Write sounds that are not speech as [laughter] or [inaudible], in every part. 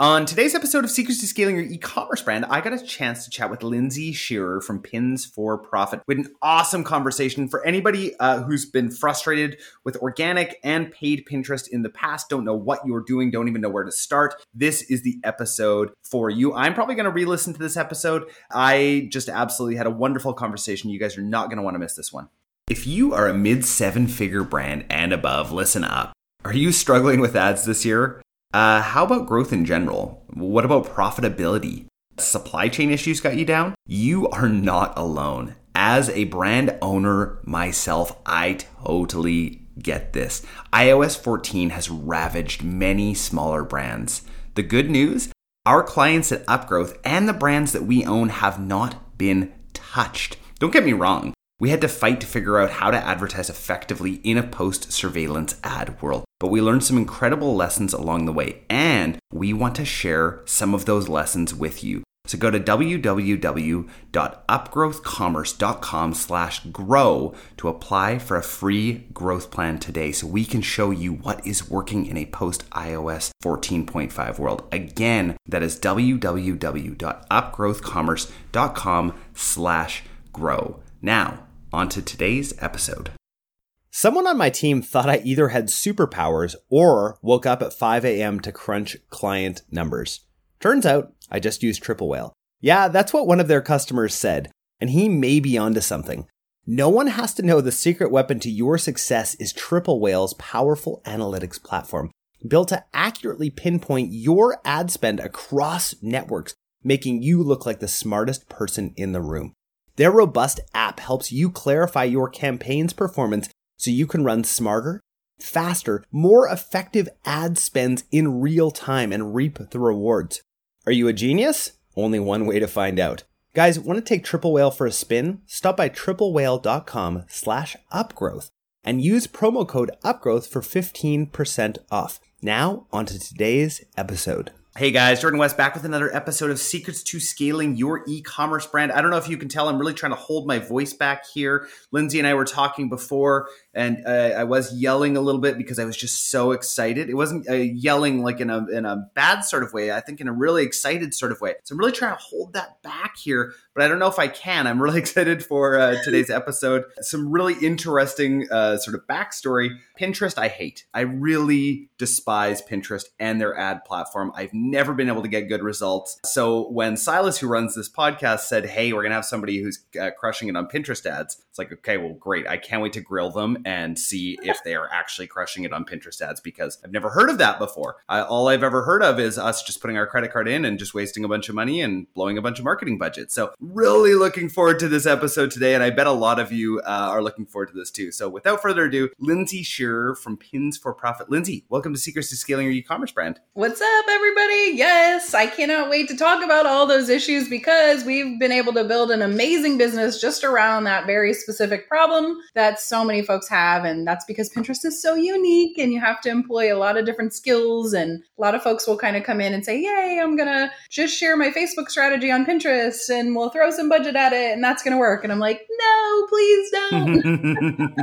On today's episode of Secrets to Scaling Your E-commerce Brand, I got a chance to chat with Lindsay Shearer from Pins for Profit. We had an awesome conversation for anybody uh, who's been frustrated with organic and paid Pinterest in the past, don't know what you're doing, don't even know where to start. This is the episode for you. I'm probably going to re-listen to this episode. I just absolutely had a wonderful conversation. You guys are not going to want to miss this one. If you are a mid seven figure brand and above, listen up. Are you struggling with ads this year? Uh, how about growth in general? What about profitability? Supply chain issues got you down? You are not alone. As a brand owner myself, I totally get this. iOS 14 has ravaged many smaller brands. The good news our clients at Upgrowth and the brands that we own have not been touched. Don't get me wrong, we had to fight to figure out how to advertise effectively in a post surveillance ad world. But we learned some incredible lessons along the way, and we want to share some of those lessons with you. So go to www.upgrowthcommerce.com slash grow to apply for a free growth plan today so we can show you what is working in a post iOS 14.5 world. Again, that is www.upgrowthcommerce.com slash grow. Now, on to today's episode. Someone on my team thought I either had superpowers or woke up at 5 a.m. to crunch client numbers. Turns out I just used Triple Whale. Yeah, that's what one of their customers said, and he may be onto something. No one has to know the secret weapon to your success is Triple Whale's powerful analytics platform, built to accurately pinpoint your ad spend across networks, making you look like the smartest person in the room. Their robust app helps you clarify your campaign's performance so you can run smarter, faster, more effective ad spends in real time and reap the rewards. Are you a genius? Only one way to find out. Guys, want to take Triple Whale for a spin? Stop by triplewhale.com slash upgrowth and use promo code upgrowth for 15% off. Now, on to today's episode. Hey guys, Jordan West back with another episode of Secrets to Scaling Your E-commerce Brand. I don't know if you can tell, I'm really trying to hold my voice back here. Lindsay and I were talking before, and uh, I was yelling a little bit because I was just so excited. It wasn't uh, yelling like in a in a bad sort of way. I think in a really excited sort of way. So I'm really trying to hold that back here, but I don't know if I can. I'm really [laughs] excited for uh, today's episode. Some really interesting uh, sort of backstory. Pinterest, I hate. I really despise Pinterest and their ad platform. I've never been able to get good results. So when Silas, who runs this podcast, said, "Hey, we're gonna have somebody who's uh, crushing it on Pinterest ads," it's like, okay, well, great. I can't wait to grill them and see if they are actually crushing it on Pinterest ads because I've never heard of that before. I, all I've ever heard of is us just putting our credit card in and just wasting a bunch of money and blowing a bunch of marketing budget. So really looking forward to this episode today, and I bet a lot of you uh, are looking forward to this too. So without further ado, Lindsay Shearer from Pins for Profit. Lindsay, welcome to Secrets to Scaling Your E-commerce Brand. What's up, everybody? Yes, I cannot wait to talk about all those issues because we've been able to build an amazing business just around that very specific problem that so many folks have. And that's because Pinterest is so unique and you have to employ a lot of different skills. And a lot of folks will kind of come in and say, Yay, I'm going to just share my Facebook strategy on Pinterest and we'll throw some budget at it and that's going to work. And I'm like, No, please don't.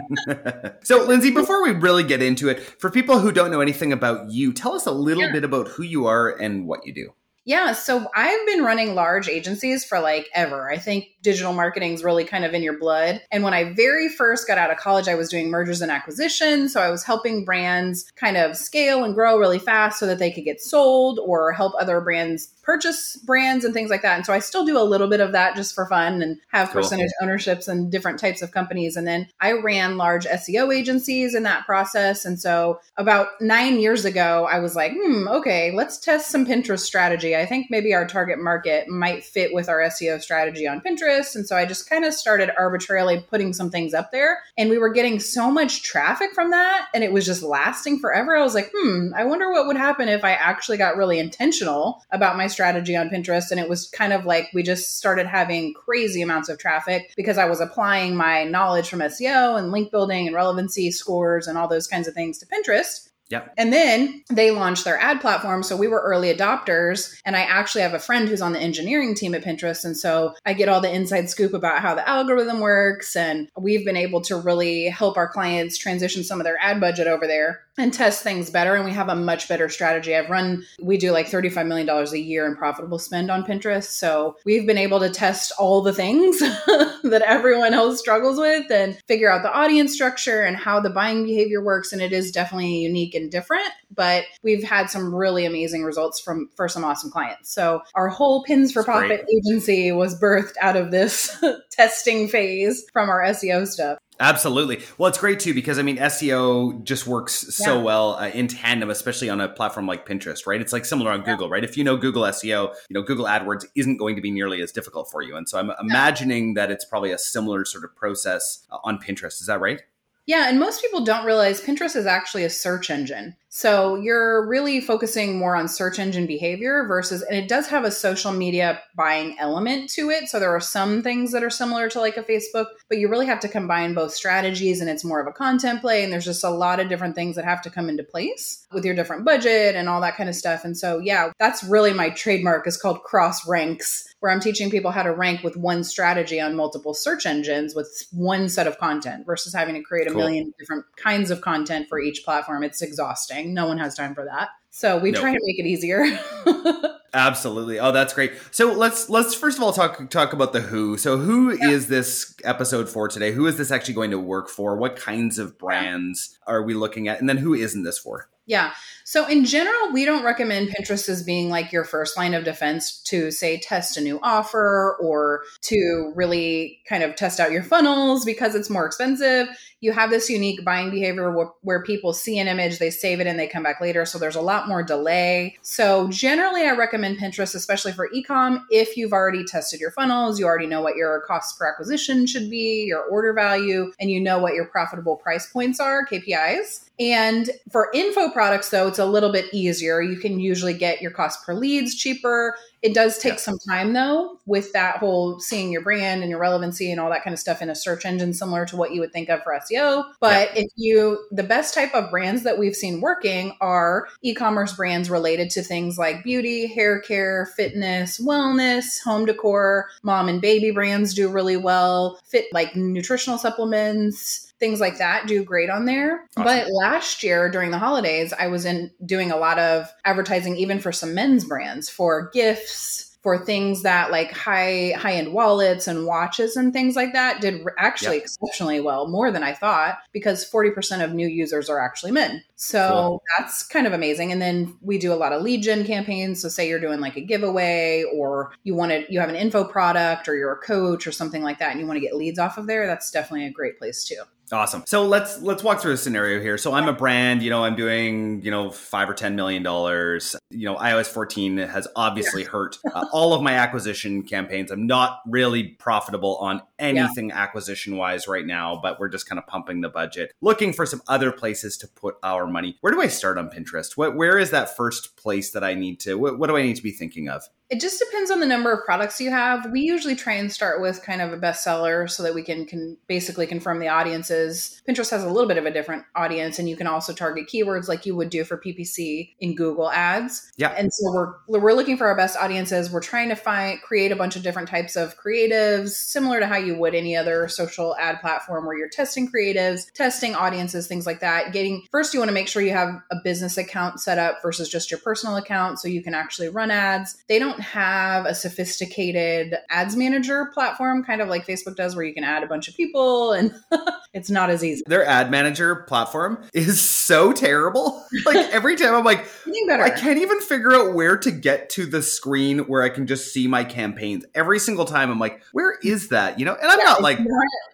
[laughs] [laughs] so, Lindsay, before we really get into it, for people who don't know anything about you, tell us a little yeah. bit about who you are and what you do. Yeah, so I've been running large agencies for like ever. I think digital marketing is really kind of in your blood. And when I very first got out of college, I was doing mergers and acquisitions. So I was helping brands kind of scale and grow really fast so that they could get sold or help other brands purchase brands and things like that. And so I still do a little bit of that just for fun and have cool. percentage ownerships and different types of companies. And then I ran large SEO agencies in that process. And so about nine years ago, I was like, hmm, okay, let's test some Pinterest strategy. I think maybe our target market might fit with our SEO strategy on Pinterest. And so I just kind of started arbitrarily putting some things up there. And we were getting so much traffic from that. And it was just lasting forever. I was like, hmm, I wonder what would happen if I actually got really intentional about my strategy on Pinterest. And it was kind of like we just started having crazy amounts of traffic because I was applying my knowledge from SEO and link building and relevancy scores and all those kinds of things to Pinterest. Yep. And then they launched their ad platform. So we were early adopters. And I actually have a friend who's on the engineering team at Pinterest. And so I get all the inside scoop about how the algorithm works. And we've been able to really help our clients transition some of their ad budget over there and test things better. And we have a much better strategy. I've run, we do like $35 million a year in profitable spend on Pinterest. So we've been able to test all the things [laughs] that everyone else struggles with and figure out the audience structure and how the buying behavior works. And it is definitely unique and different, but we've had some really amazing results from for some awesome clients. So our whole Pins for Profit agency was birthed out of this [laughs] testing phase from our SEO stuff. Absolutely. Well, it's great too because I mean SEO just works so Yeah. well uh, in tandem, especially on a platform like Pinterest, right? It's like similar on Google, right? If you know Google SEO, you know Google AdWords isn't going to be nearly as difficult for you, and so I'm imagining that it's probably a similar sort of process uh, on Pinterest. Is that right? Yeah, and most people don't realize Pinterest is actually a search engine. So you're really focusing more on search engine behavior versus, and it does have a social media buying element to it. So there are some things that are similar to like a Facebook, but you really have to combine both strategies and it's more of a content play. And there's just a lot of different things that have to come into place with your different budget and all that kind of stuff. And so, yeah, that's really my trademark is called cross ranks where I'm teaching people how to rank with one strategy on multiple search engines with one set of content versus having to create a Cool. million different kinds of content for each platform. It's exhausting. No one has time for that. So we No. try to make it easier. [laughs] Absolutely. Oh, that's great. So let's let's first of all talk talk about the who. So who is this episode for today? Who is this actually going to work for? What kinds of brands are we looking at? And then who isn't this for? Yeah. So in general, we don't recommend Pinterest as being like your first line of defense to say test a new offer or to really kind of test out your funnels because it's more expensive. You have this unique buying behavior where, where people see an image, they save it and they come back later. So there's a lot more delay. So generally, I recommend Pinterest, especially for ecom, if you've already tested your funnels, you already know what your cost per acquisition should be, your order value, and you know what your profitable price points are, KPIs. And for info products, though, it's a little bit easier. You can usually get your cost per leads cheaper. It does take Yeah. some time, though, with that whole seeing your brand and your relevancy and all that kind of stuff in a search engine, similar to what you would think of for SEO. But if you, the best type of brands that we've seen working are e commerce brands related to things like beauty, hair care, fitness, wellness, home decor, mom and baby brands do really well, fit like nutritional supplements things like that do great on there. Awesome. But last year during the holidays, I was in doing a lot of advertising even for some men's brands for gifts for things that like high high end wallets and watches and things like that did actually Yep. exceptionally well more than I thought because 40% of new users are actually men. So Cool. that's kind of amazing and then we do a lot of lead gen campaigns so say you're doing like a giveaway or you want to you have an info product or you're a coach or something like that and you want to get leads off of there that's definitely a great place too. Awesome. So let's let's walk through a scenario here. So I'm a brand, you know, I'm doing, you know, five or ten million dollars. You know, iOS 14 has obviously hurt uh, all of my acquisition campaigns. I'm not really profitable on anything acquisition wise right now, but we're just kind of pumping the budget, looking for some other places to put our money. Where do I start on Pinterest? What where is that first place that I need to? What, what do I need to be thinking of? It just depends on the number of products you have. We usually try and start with kind of a bestseller so that we can, can basically confirm the audiences. Pinterest has a little bit of a different audience, and you can also target keywords like you would do for PPC in Google Ads. Yeah. And so we're we're looking for our best audiences. We're trying to find create a bunch of different types of creatives, similar to how you would any other social ad platform where you're testing creatives, testing audiences, things like that. Getting first, you want to make sure you have a business account set up versus just your personal account, so you can actually run ads. They don't have a sophisticated ads manager platform, kind of like Facebook does, where you can add a bunch of people, and [laughs] it's not as easy. Their ad manager platform is so terrible. [laughs] Like every time I'm like. [laughs] I can't even figure out where to get to the screen where I can just see my campaigns. Every single time I'm like, where is that? You know, and I'm not like not-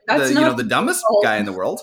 that's the you know the dumbest guy in the world.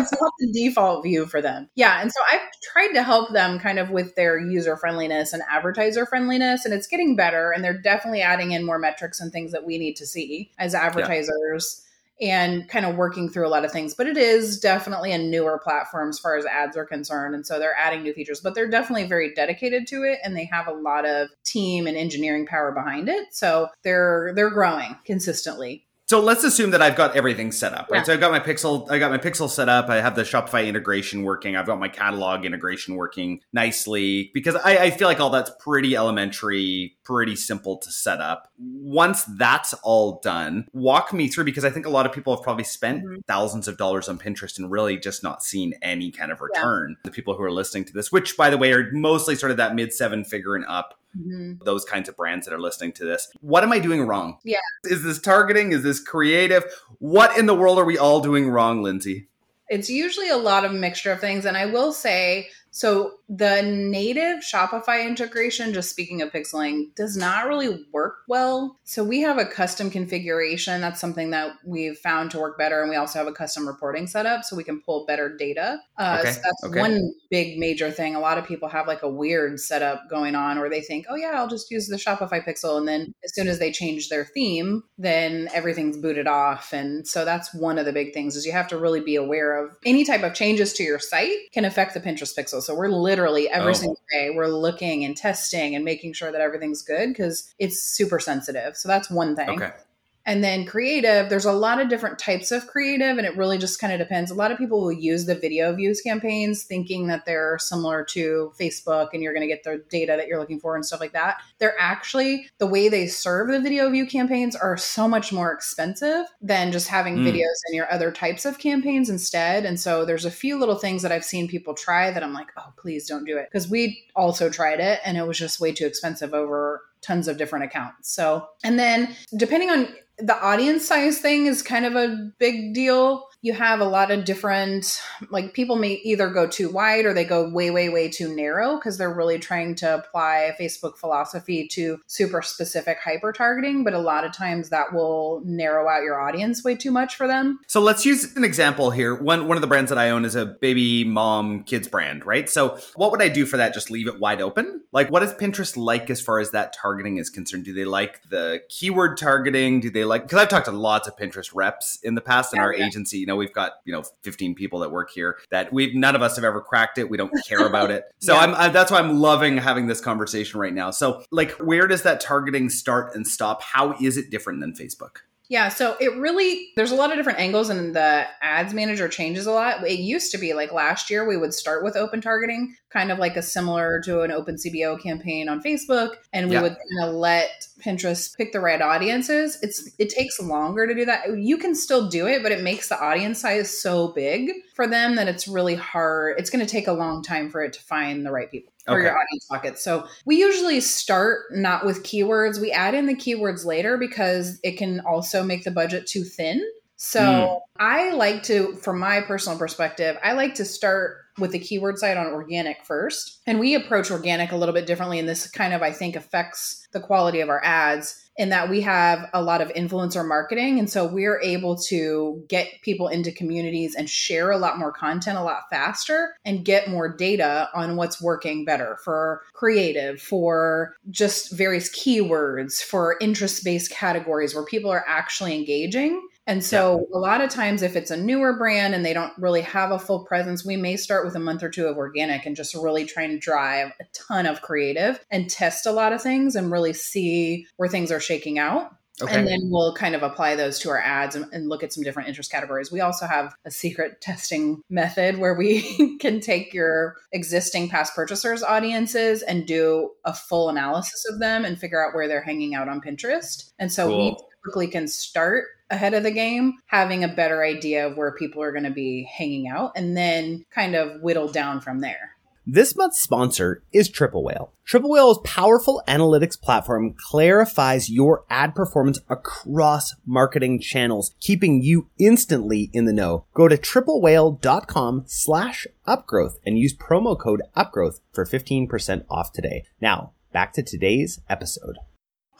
It's not the default view for them. Yeah. And so I've tried to help them kind of with their user friendliness and advertiser friendliness, and it's getting better. And they're definitely adding in more metrics and things that we need to see as advertisers. And kind of working through a lot of things, but it is definitely a newer platform as far as ads are concerned. And so they're adding new features, but they're definitely very dedicated to it and they have a lot of team and engineering power behind it. So they're they're growing consistently. So let's assume that I've got everything set up, right? Yeah. So I've got my Pixel, I got my Pixel set up. I have the Shopify integration working. I've got my catalog integration working nicely because I, I feel like all that's pretty elementary, pretty simple to set up. Once that's all done, walk me through because I think a lot of people have probably spent Mhm. thousands of dollars on Pinterest and really just not seen any kind of Yeah. return. The people who are listening to this, which by the way are mostly sort of that mid seven figure and up Mhm. those kinds of brands that are listening to this. What am I doing wrong? Yeah. Is this targeting? Is this creative? What in the world are we all doing wrong, Lindsay? It's usually a lot of mixture of things. And I will say, so the native Shopify integration, just speaking of pixeling, does not really work well. So we have a custom configuration. That's something that we've found to work better. And we also have a custom reporting setup so we can pull better data. Uh, Okay, So that's okay. one big major thing. A lot of people have like a weird setup going on where they think, oh, yeah, I'll just use the Shopify pixel. And then as soon as they change their theme, then everything's booted off. And so that's one of the big things is you have to really be aware of any type of changes to your site can affect the Pinterest pixel. So we're literally every Oh. single day we're looking and testing and making sure that everything's good because it's super sensitive. So that's one thing. Okay. And then creative, there's a lot of different types of creative, and it really just kind of depends. A lot of people will use the video views campaigns thinking that they're similar to Facebook and you're going to get the data that you're looking for and stuff like that. They're actually, the way they serve the video view campaigns are so much more expensive than just having Mm. videos in your other types of campaigns instead. And so there's a few little things that I've seen people try that I'm like, oh, please don't do it. Because we also tried it and it was just way too expensive over tons of different accounts. So, and then depending on the audience size thing is kind of a big deal. You have a lot of different, like people may either go too wide or they go way, way, way too narrow because they're really trying to apply Facebook philosophy to super specific hyper targeting. But a lot of times that will narrow out your audience way too much for them. So let's use an example here. One one of the brands that I own is a baby mom kids brand, right? So what would I do for that? Just leave it wide open? Like what is Pinterest like as far as that targeting is concerned? Do they like the keyword targeting? Do they like because I've talked to lots of Pinterest reps in the past in Yeah, our yeah. agency, you know, we've got, you know, 15 people that work here that we've none of us have ever cracked it. We don't care about it. [laughs] So Yeah. I'm I, that's why I'm loving having this conversation right now. So like where does that targeting start and stop? How is it different than Facebook? Yeah, so it really there's a lot of different angles and the ads manager changes a lot. It used to be like last year we would start with open targeting, kind of like a similar to an open CBO campaign on Facebook, and we Yeah. would kind of let Pinterest pick the right audiences. It's it takes longer to do that. You can still do it, but it makes the audience size so big for them that it's really hard. It's going to take a long time for it to find the right people for Okay. your audience buckets. So we usually start not with keywords. We add in the keywords later because it can also make the budget too thin. So Mm. I like to, from my personal perspective, I like to start with the keyword side on organic first. And we approach organic a little bit differently. And this kind of, I think, affects the quality of our ads in that we have a lot of influencer marketing. And so we're able to get people into communities and share a lot more content a lot faster and get more data on what's working better for creative, for just various keywords, for interest based categories where people are actually engaging. And so, a lot of times, if it's a newer brand and they don't really have a full presence, we may start with a month or two of organic and just really try and drive a ton of creative and test a lot of things and really see where things are shaking out. Okay. And then we'll kind of apply those to our ads and, and look at some different interest categories. We also have a secret [laughs] testing method where we [laughs] can take your existing past purchasers' audiences and do a full analysis of them and figure out where they're hanging out on Pinterest. And so we Cool. typically can start ahead of the game having a better idea of where people are going to be hanging out and then kind of whittle down from there. This month's sponsor is Triple Whale. Triple Whale's powerful analytics platform clarifies your ad performance across marketing channels, keeping you instantly in the know. Go to triplewhale.com slash upgrowth and use promo code upgrowth for 15% off today. Now, back to today's episode.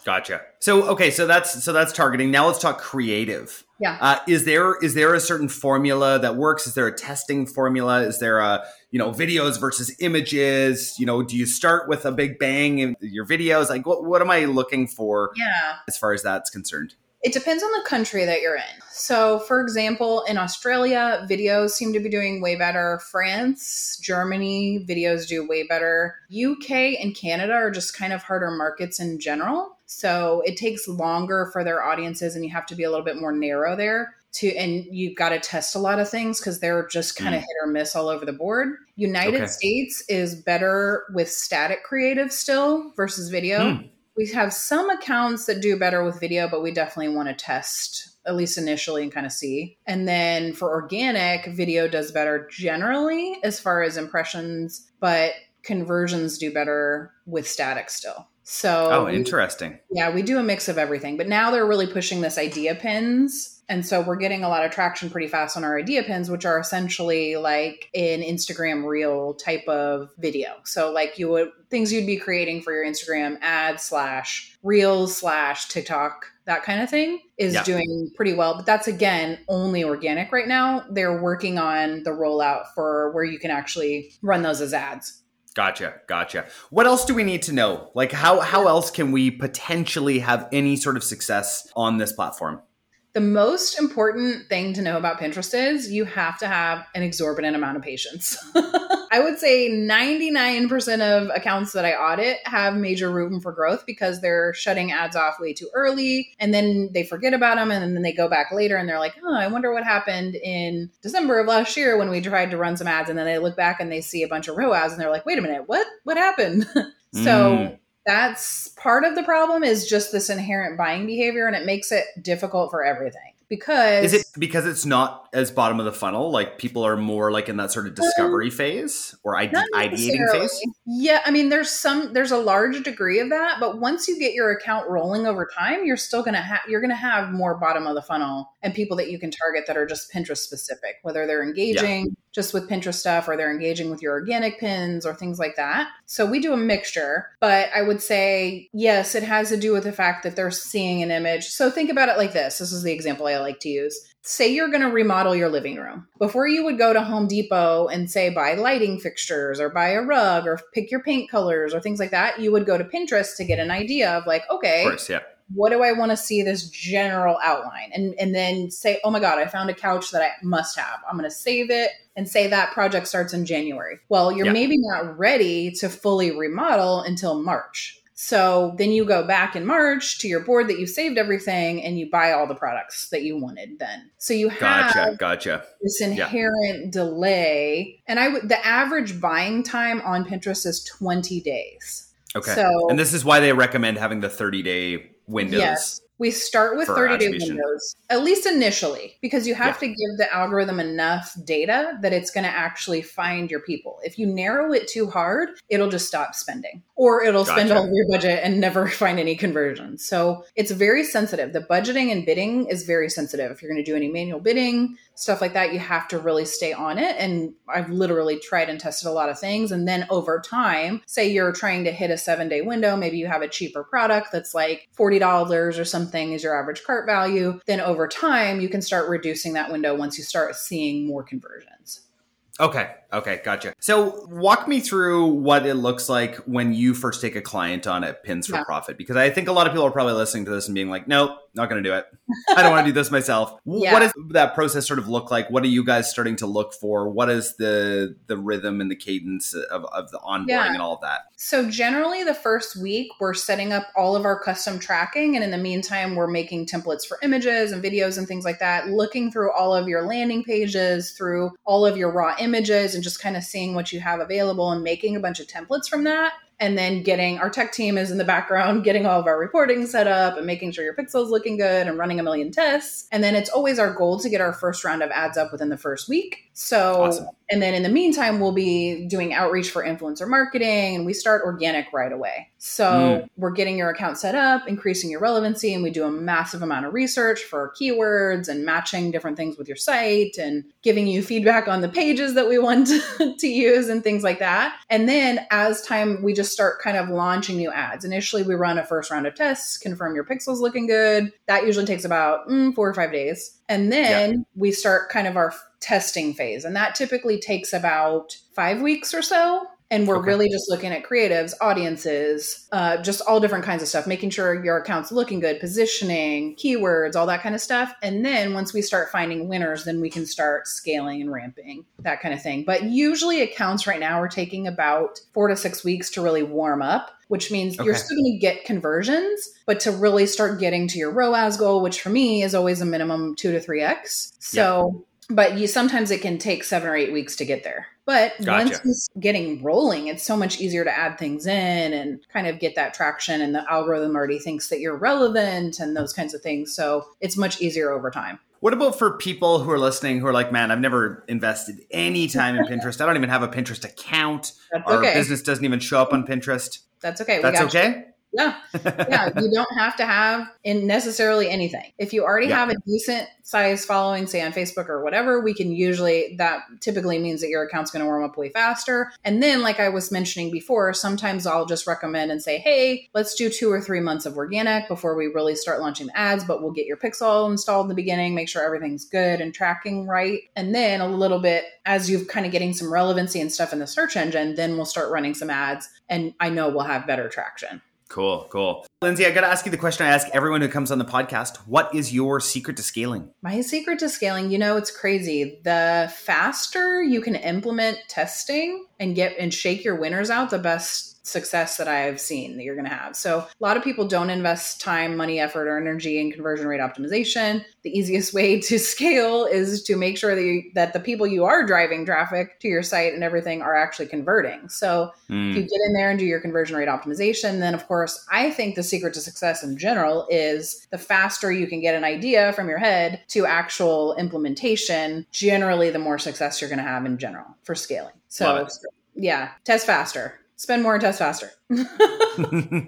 Gotcha. So okay, so that's so that's targeting. Now let's talk creative. Yeah. Uh, is there is there a certain formula that works? Is there a testing formula? Is there a you know videos versus images? You know, do you start with a big bang in your videos? Like what what am I looking for Yeah. as far as that's concerned? It depends on the country that you're in. So, for example, in Australia, videos seem to be doing way better. France, Germany, videos do way better. UK and Canada are just kind of harder markets in general. So, it takes longer for their audiences, and you have to be a little bit more narrow there to and you've got to test a lot of things because they're just kind of Mm. hit or miss all over the board united Okay. states is better with static creative still versus video Hmm. We have some accounts that do better with video but we definitely want to test at least initially and kind of see and then for organic video does better generally as far as impressions but conversions do better with static still so Oh, we- interesting. yeah, we do a mix of everything, but now they're really pushing this idea pins. And so we're getting a lot of traction pretty fast on our idea pins, which are essentially like an Instagram reel type of video. So like you would things you'd be creating for your Instagram ad slash reels slash TikTok, that kind of thing is Yeah. doing pretty well. But that's again only organic right now. They're working on the rollout for where you can actually run those as ads. Gotcha, gotcha. What else do we need to know? Like how how else can we potentially have any sort of success on this platform? The most important thing to know about Pinterest is you have to have an exorbitant amount of patience. [laughs] I would say 99% of accounts that I audit have major room for growth because they're shutting ads off way too early and then they forget about them and then they go back later and they're like, oh, I wonder what happened in December of last year when we tried to run some ads. And then they look back and they see a bunch of ROAS and they're like, wait a minute, what? What happened? [laughs] so Mm. That's part of the problem is just this inherent buying behavior and it makes it difficult for everything because Is it because it's not as bottom of the funnel? Like people are more like in that sort of um, discovery phase or ide- ideating phase? Yeah, I mean there's some there's a large degree of that, but once you get your account rolling over time, you're still to have you're to have more bottom of the funnel and people that you can target that are just Pinterest specific, whether they're engaging just with Pinterest stuff or they're engaging with your organic pins or things like that. So we do a mixture, but I would say yes, it has to do with the fact that they're seeing an image. So think about it like this. This is the example I like to use say you're going to remodel your living room. Before you would go to Home Depot and say buy lighting fixtures or buy a rug or pick your paint colors or things like that, you would go to Pinterest to get an idea of like, okay, Of course, yeah. what do I want to see this general outline? And and then say, "Oh my god, I found a couch that I must have. I'm going to save it." And say that project starts in January. Well, you're Yeah. maybe not ready to fully remodel until March. So then you go back in March to your board that you saved everything and you buy all the products that you wanted then. So you have Gotcha, gotcha. this inherent delay. And I would the average buying time on Pinterest is 20 days. Okay. So and this is why they recommend having the 30 day windows. Yes. We start with 30 day windows, at least initially, because you have to give the algorithm enough data that it's going to actually find your people. If you narrow it too hard, it'll just stop spending or it'll spend all of your budget and never [laughs] find any conversions. So it's very sensitive. The budgeting and bidding is very sensitive. If you're going to do any manual bidding, stuff like that, you have to really stay on it. And I've literally tried and tested a lot of things. And then over time, say you're trying to hit a seven day window, maybe you have a cheaper product that's like $40 or something is your average cart value. Then over time, you can start reducing that window once you start seeing more conversions. Okay. Okay. Gotcha. So walk me through what it looks like when you first take a client on at Pins for Yeah. Profit, because I think a lot of people are probably listening to this and being like, nope, not going to do it. I don't want to do this myself. [laughs] Yeah. What does that process sort of look like? What are you guys starting to look for? What is the the rhythm and the cadence of, of the onboarding Yeah. and all of that? So, generally, the first week, we're setting up all of our custom tracking. And in the meantime, we're making templates for images and videos and things like that, looking through all of your landing pages, through all of your raw images, and just kind of seeing what you have available and making a bunch of templates from that. And then getting our tech team is in the background, [laughs] getting all of our reporting set up and making sure your pixel's looking good and running a million tests. And then it's always our goal to get our first round of ads up within the first week. So, Awesome. and then in the meantime, we'll be doing outreach for influencer marketing and we start organic right away. So we're getting your account set up, increasing your relevancy, and we do a massive amount of research for keywords and matching different things with your site and giving you feedback on the pages that we want [laughs] to use and things like that. And then as time, we just start kind of launching new ads. Initially, we run a first round of tests, confirm your pixels looking good. That usually takes about mm, four or five days. And then we start kind of our testing phase. And that typically takes about five weeks or so. And we're Okay. really just looking at creatives, audiences, uh, just all different kinds of stuff, making sure your account's looking good, positioning, keywords, all that kind of stuff. And then once we start finding winners, then we can start scaling and ramping, that kind of thing. But usually accounts right now are taking about four to six weeks to really warm up. Which means you're still going to get conversions, but to really start getting to your ROAS goal, which for me is always a minimum two to three X. So, but you sometimes it can take seven or eight weeks to get there. But Gotcha. once it's getting rolling, it's so much easier to add things in and kind of get that traction. And the algorithm already thinks that you're relevant and those kinds of things. So it's much easier over time. What about for people who are listening who are like, man, I've never invested any time in Pinterest. I don't even have a Pinterest account. That's Our okay. business doesn't even show up on Pinterest. That's okay. We That's got you. Yeah. yeah, [laughs] you don't have to have in necessarily anything. If you already Yeah. have a decent size following, say on Facebook or whatever, we can usually that typically means that your account's going to warm up way faster. And then, like I was mentioning before, sometimes I'll just recommend and say, hey, let's do two or three months of organic before we really start launching the ads, but we'll get your pixel installed in the beginning, make sure everything's good and tracking right. And then a little bit as you've kind of getting some relevancy and stuff in the search engine, then we'll start running some ads and I know we'll have better traction. Cool, cool. Lindsay, I got to ask you the question I ask everyone who comes on the podcast. What is your secret to scaling? My secret to scaling, you know, it's crazy. The faster you can implement testing and get and shake your winners out, the best success that I've seen that you're going to have. So, a lot of people don't invest time, money, effort, or energy in conversion rate optimization. The easiest way to [laughs] scale is to make sure that you, that the people you are driving traffic to your site and everything are actually converting. So, if Hmm. you get in there and do your conversion rate optimization, then of course, I think the secret to success in general is the faster you can get an idea from your head to actual implementation, generally, the more success you're going to have in general for scaling. So, yeah, test faster, spend more and test faster. [laughs] [laughs]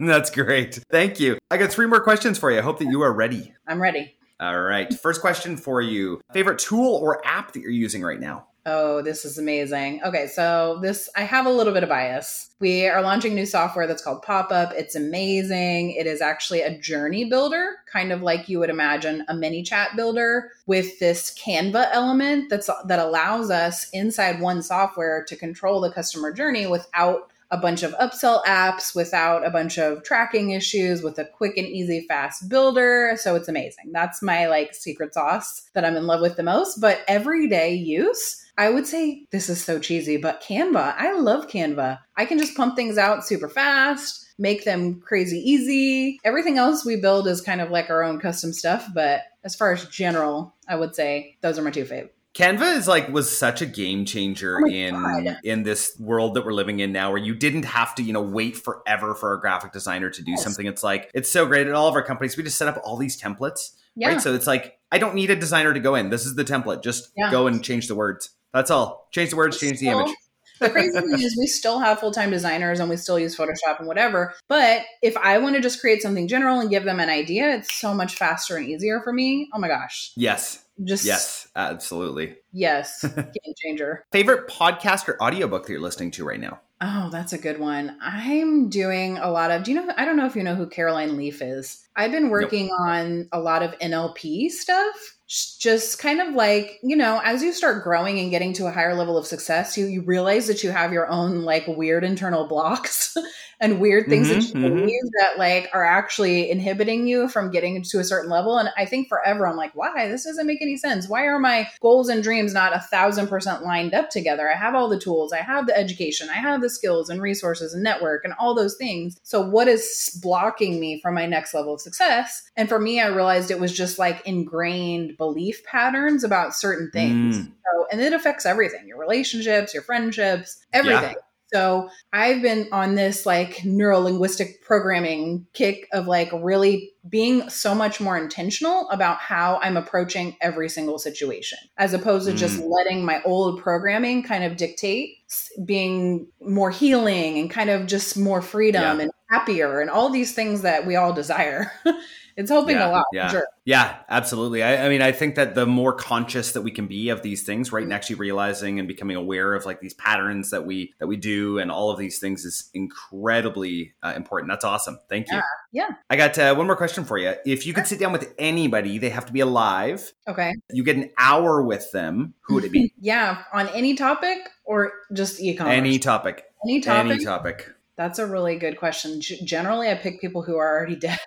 That's great. Thank you. I got three more questions for you. I hope that you are ready. I'm ready. All right. First question for you favorite tool or app that you're using right now? Oh, this is amazing. Okay, so this, I have a little bit of bias. We are launching new software that's called Pop Up. It's amazing. It is actually a journey builder, kind of like you would imagine a ManyChat builder with this Canva element that's that allows us inside one software to control the customer journey without a bunch of upsell apps without a bunch of tracking issues with a quick and easy fast builder so it's amazing that's my like secret sauce that i'm in love with the most but everyday use I would say this is so cheesy, but Canva, I love Canva. I can just pump things out super fast, make them crazy easy. Everything else we build is kind of like our own custom stuff, but as far as general, I would say those are my two favorite. Canva is like was such a game changer Oh in God. in this world that we're living in now where you didn't have to, you know, wait forever for a graphic designer to do Yes. something. It's like it's so great at all of our companies. We just set up all these templates. Yeah. Right. So it's like I don't need a designer to go in. This is the template. Just Yeah. go and change the words. That's all. Change the words, change the image. [laughs] the crazy thing is we still have full-time designers and we still use photoshop and whatever but if i want to just create something general and give them an idea it's so much faster and easier for me oh my gosh Yes. Just Yes. Absolutely. yes [laughs] game changer Favorite podcast or audiobook that you're listening to right now? Oh, that's a good one. I'm doing a lot of, do you know, I don't know if you know who Caroline Leaf is. I've been working on a lot of NLP stuff. Just kind of like, you know, as you start growing and getting to a higher level of success, you, you realize that you have your own like weird internal [laughs] blocks and weird things that Mhm, you mhm. believe that like are actually inhibiting you from getting to a certain level. And I think forever I'm like, why? This doesn't make any sense. Why are my goals and dreams not a thousand percent lined up together? I have all the tools, I have the education, I have the skills and resources and network and all those things. So what is blocking me from my next level of success? And for me, I realized it was just like ingrained belief patterns about certain things. Mm. So, and it affects everything your relationships, your friendships, everything. So I've been on this like neuro linguistic programming kick of like really being so much more intentional about how I'm approaching every single situation, as opposed to just mm. letting my old programming kind of dictate being more healing and kind of just more freedom Yeah. and happier and all these things that we all desire. [laughs] it's helping Yeah, a lot. yeah. Sure. Yeah, absolutely. I, I mean, I think that the more conscious that we can be of these things, right, and actually realizing and becoming aware of like these patterns that we that we do, and all of these things is incredibly uh, important. That's awesome. Thank you. Yeah, yeah. I got uh, one more question for you. If you could sit down with anybody, they have to be alive. Okay. You get an hour with them. Who would it be? [laughs] Yeah. On any topic or just e-commerce? Any topic. Any topic? Any topic. That's a really good question. G- generally, I pick people who are already [laughs] dead.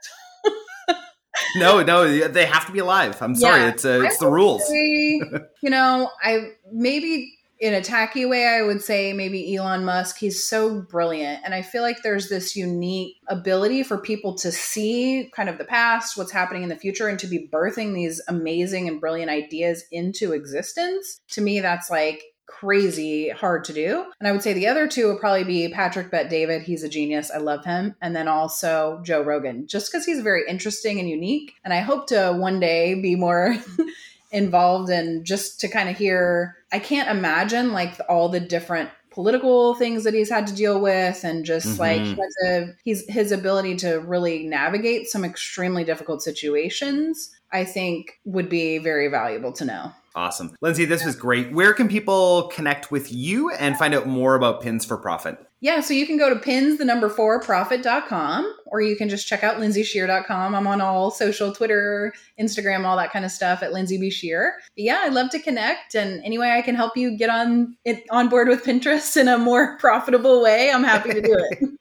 No, no, they have to be alive. I'm sorry, Yeah. it's uh, it's the rules. say, you know, I maybe in a tacky way, I would say maybe Elon Musk. He's so brilliant, and I feel like there's this unique ability for people to see kind of the past, what's happening in the future, and to be birthing these amazing and brilliant ideas into existence. To me, that's like crazy hard to do. And I would say the other two would probably be Patrick Bet David. He's a genius. I love him. And then also Joe Rogan, just because he's very interesting and unique. And I hope to one day be more [laughs] involved and just to kind of hear, I can't imagine like all the different political things that he's had to deal with and just like Mhm. he has a, he's his ability to really navigate some extremely difficult situations i think would be very valuable to know Awesome. Lindsay, this was great. Where can people connect with you and find out more about Pins for Profit? Yeah, so you can go to pins the number four profit.com or you can just check out lindsayshear.com. I'm on all social, Twitter, Instagram, all that kind of stuff at Lindsay B. Shear. But yeah, I'd love to connect and any way I can help you get on it on board with Pinterest in a more [laughs] profitable way, I'm happy to do it. [laughs]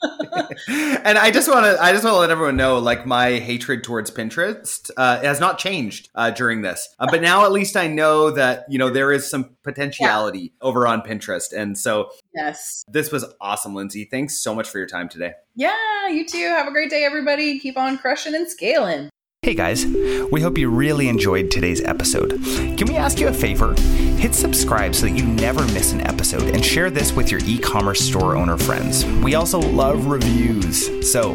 [laughs] and I just want to I just want to let everyone know like my hatred towards Pinterest uh, has not changed uh, during this. Uh, but now at least I know that you know there is some potentiality over on Pinterest. And so yes. this was awesome, Lindsay. Thanks so much for your time today. Yeah, you too. Have a great day, everybody. Keep on crushing and scaling. Hey guys, we hope you really enjoyed today's episode. Can we ask you a favor? Hit subscribe so that you never miss an episode and share this with your e commerce store owner friends. We also love reviews. So